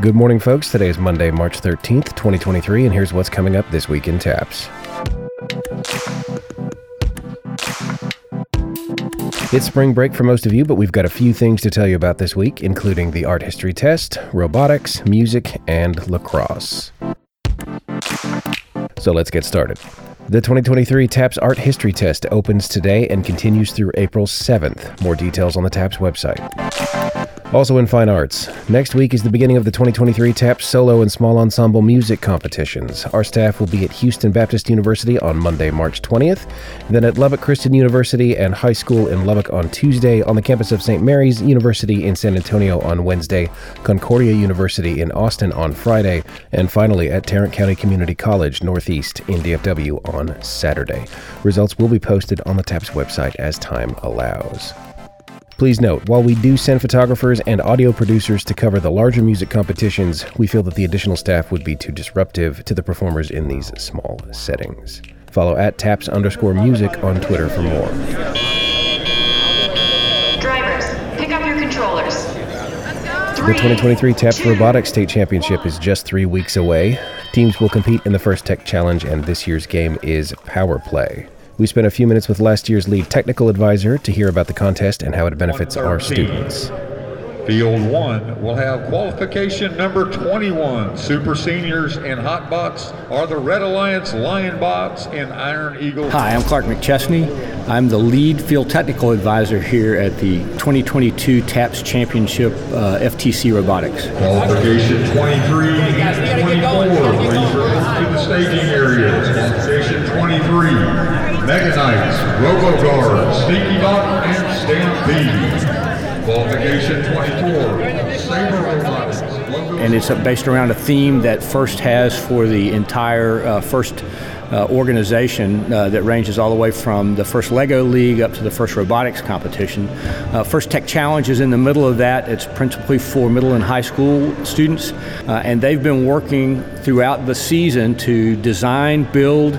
Good morning, folks. Today is Monday, March 13th, 2023, and here's what's coming up this week in TAPS. It's spring break for most of you, but we've got a few things to tell you about this week, including the art history test, robotics, music, and lacrosse. So let's get started. The 2023 TAPS Art History Test opens today and continues through April 7th. More details on the TAPS website. Also in fine arts, next week is the beginning of the 2023 TAP solo and small ensemble music competitions. Our staff will be at Houston Baptist University on Monday, March 20th, then at Lubbock Christian University and High School in Lubbock on Tuesday, on the campus of St. Mary's University in San Antonio on Wednesday, Concordia University in Austin on Friday, and finally at Tarrant County Community College Northeast in DFW on Saturday. Results will be posted on the TAPS website as time allows. Please note, while we do send photographers and audio producers to cover the larger music competitions, we feel that the additional staff would be too disruptive to the performers in these small settings. Follow at taps underscore music on Twitter for more. Drivers, pick up your controllers. The 2023 TAPS Robotics State Championship is just three weeks away. Teams will compete in the First Tech Challenge, and this year's game is Power Play. We spent a few minutes with last year's lead technical advisor to hear about the contest and how it benefits our students. Field one will have qualification number 21. Super Seniors and hot bots are the Red Alliance Lion Bots and Iron Eagle. Hi, I'm Clark McChesney. I'm the lead field technical advisor here at the 2022 TAPS Championship uh, FTC Robotics. Qualification 23 and 24. Please report to the staging areas. Qualification 23. Mega Knights, RoboGuard, Sneaky Bot, and Stampede. Qualification 24, Saber Robotics. And it's based around a theme that FIRST has for the entire uh, FIRST uh, organization uh, that ranges all the way from the first Lego League up to the first robotics competition. Uh, first Tech Challenge is in the middle of that. It's principally for middle and high school students, uh, and they've been working throughout the season to design, build,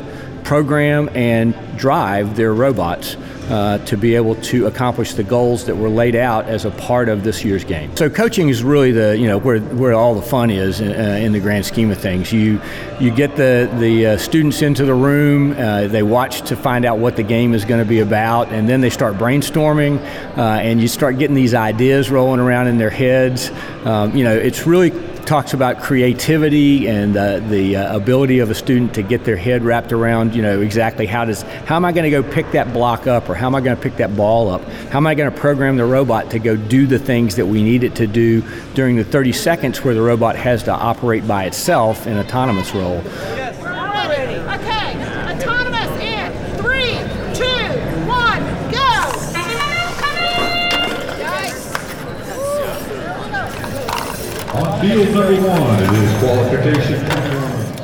program and drive their robots uh, to be able to accomplish the goals that were laid out as a part of this year's game. So coaching is really the you know where, where all the fun is uh, in the grand scheme of things. You you get the the uh, students into the room, uh, they watch to find out what the game is going to be about, and then they start brainstorming, uh, and you start getting these ideas rolling around in their heads. Um, you know, it's really talks about creativity and uh, the uh, ability of a student to get their head wrapped around, you know, exactly how does how am I going to go pick that block up or how am I going to pick that ball up? How am I going to program the robot to go do the things that we need it to do during the 30 seconds where the robot has to operate by itself in autonomous role? Field number one, it is qualification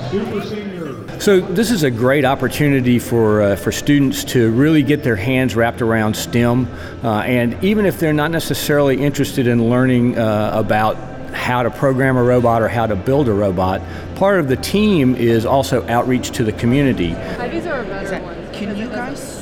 Super Senior. So this is a great opportunity for uh, for students to really get their hands wrapped around STEM, uh, and even if they're not necessarily interested in learning uh, about how to program a robot or how to build a robot, part of the team is also outreach to the community. these are Can you guys?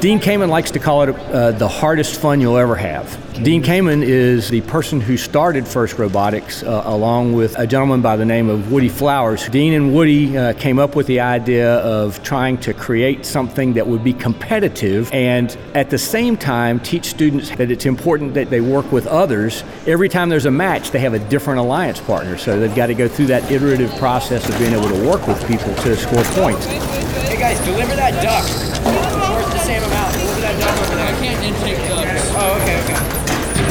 Dean Kamen likes to call it uh, the hardest fun you'll ever have. Dean Kamen is the person who started First Robotics uh, along with a gentleman by the name of Woody Flowers. Dean and Woody uh, came up with the idea of trying to create something that would be competitive and at the same time teach students that it's important that they work with others. Every time there's a match, they have a different alliance partner, so they've got to go through that iterative process of being able to work with people to score points. Hey guys, deliver that duck I can't. Oh, okay.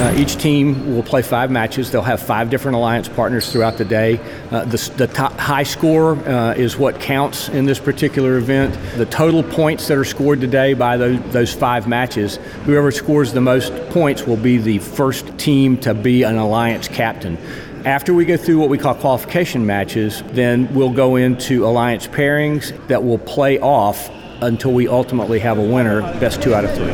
Uh, each team will play five matches. They'll have five different alliance partners throughout the day. Uh, the, the top high score uh, is what counts in this particular event. The total points that are scored today by those, those five matches, whoever scores the most points will be the first team to be an alliance captain. After we go through what we call qualification matches, then we'll go into alliance pairings that will play off until we ultimately have a winner, best two out of three.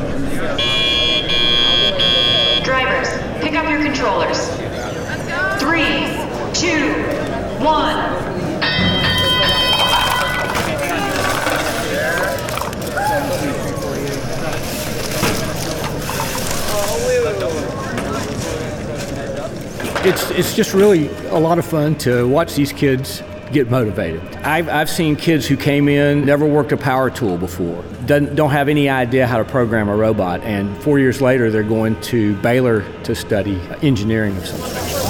Drivers, pick up your controllers. Three, two, one. It's, it's just really a lot of fun to watch these kids get motivated. I've, I've seen kids who came in, never worked a power tool before, doesn't, don't have any idea how to program a robot, and four years later they're going to Baylor to study engineering of some sort.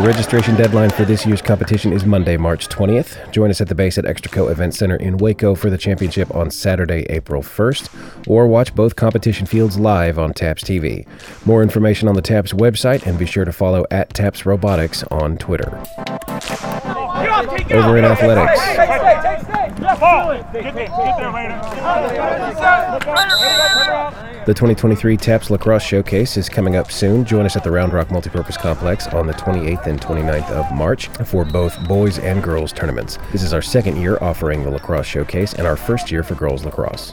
The registration deadline for this year's competition is Monday, March 20th. Join us at the base at Extraco Event Center in Waco for the championship on Saturday, April 1st, or watch both competition fields live on TAPS TV. More information on the TAPS website, and be sure to follow at TAPS Robotics on Twitter. Over in athletics. The 2023 TAPS Lacrosse Showcase is coming up soon. Join us at the Round Rock Multipurpose Complex on the 28th and 29th of March for both boys and girls tournaments. This is our second year offering the Lacrosse Showcase and our first year for girls lacrosse.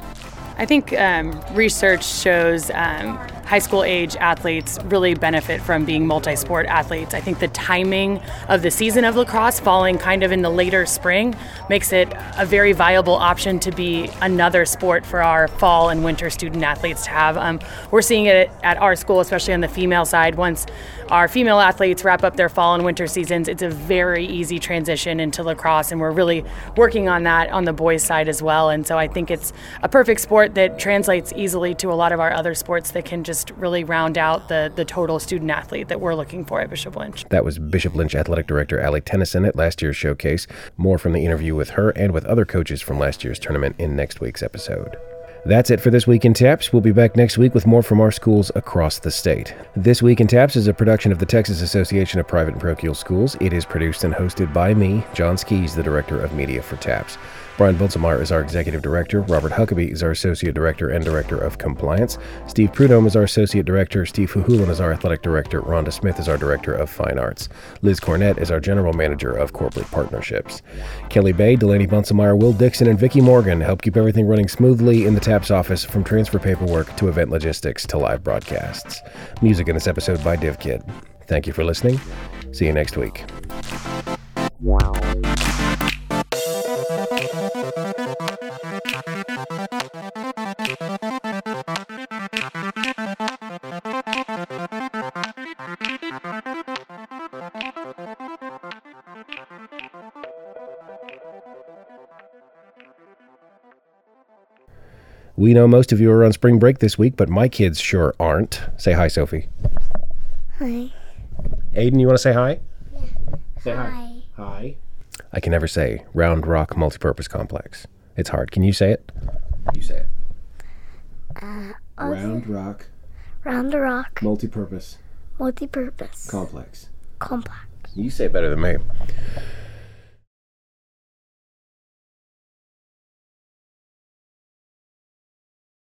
I think um, research shows um, high school age athletes really benefit from being multi sport athletes. I think the timing of the season of lacrosse falling kind of in the later spring makes it a very viable option to be another sport for our fall and winter student athletes to have. Um, we're seeing it at our school, especially on the female side. Once our female athletes wrap up their fall and winter seasons, it's a very easy transition into lacrosse, and we're really working on that on the boys' side as well. And so I think it's a perfect sport that translates easily to a lot of our other sports that can just really round out the, the total student athlete that we're looking for at Bishop Lynch. That was Bishop Lynch Athletic Director Allie Tennyson at last year's showcase. More from the interview with her and with other coaches from last year's tournament in next week's episode. That's it for this week in Taps. We'll be back next week with more from our schools across the state. This Week in Taps is a production of the Texas Association of Private and Parochial Schools. It is produced and hosted by me, John Skees, the Director of Media for Taps. Brian Bunselmeyer is our Executive Director. Robert Huckabee is our Associate Director and Director of Compliance. Steve Prudhomme is our Associate Director. Steve Huhulan is our Athletic Director. Rhonda Smith is our Director of Fine Arts. Liz Cornett is our General Manager of Corporate Partnerships. Kelly Bay, Delaney Bunselmeyer, Will Dixon, and Vicki Morgan help keep everything running smoothly in the TAPS office from transfer paperwork to event logistics to live broadcasts. Music in this episode by DivKid. Thank you for listening. See you next week. We know most of you are on spring break this week, but my kids sure aren't. Say hi, Sophie. Hi. Aiden, you want to say hi? Yeah. Say hi. Hi. I can never say Round Rock Multipurpose Complex. It's hard. Can you say it? You say it. Uh, Round Rock Round the rock. Multipurpose Multi-purpose. Complex. Complex. You say it better than me.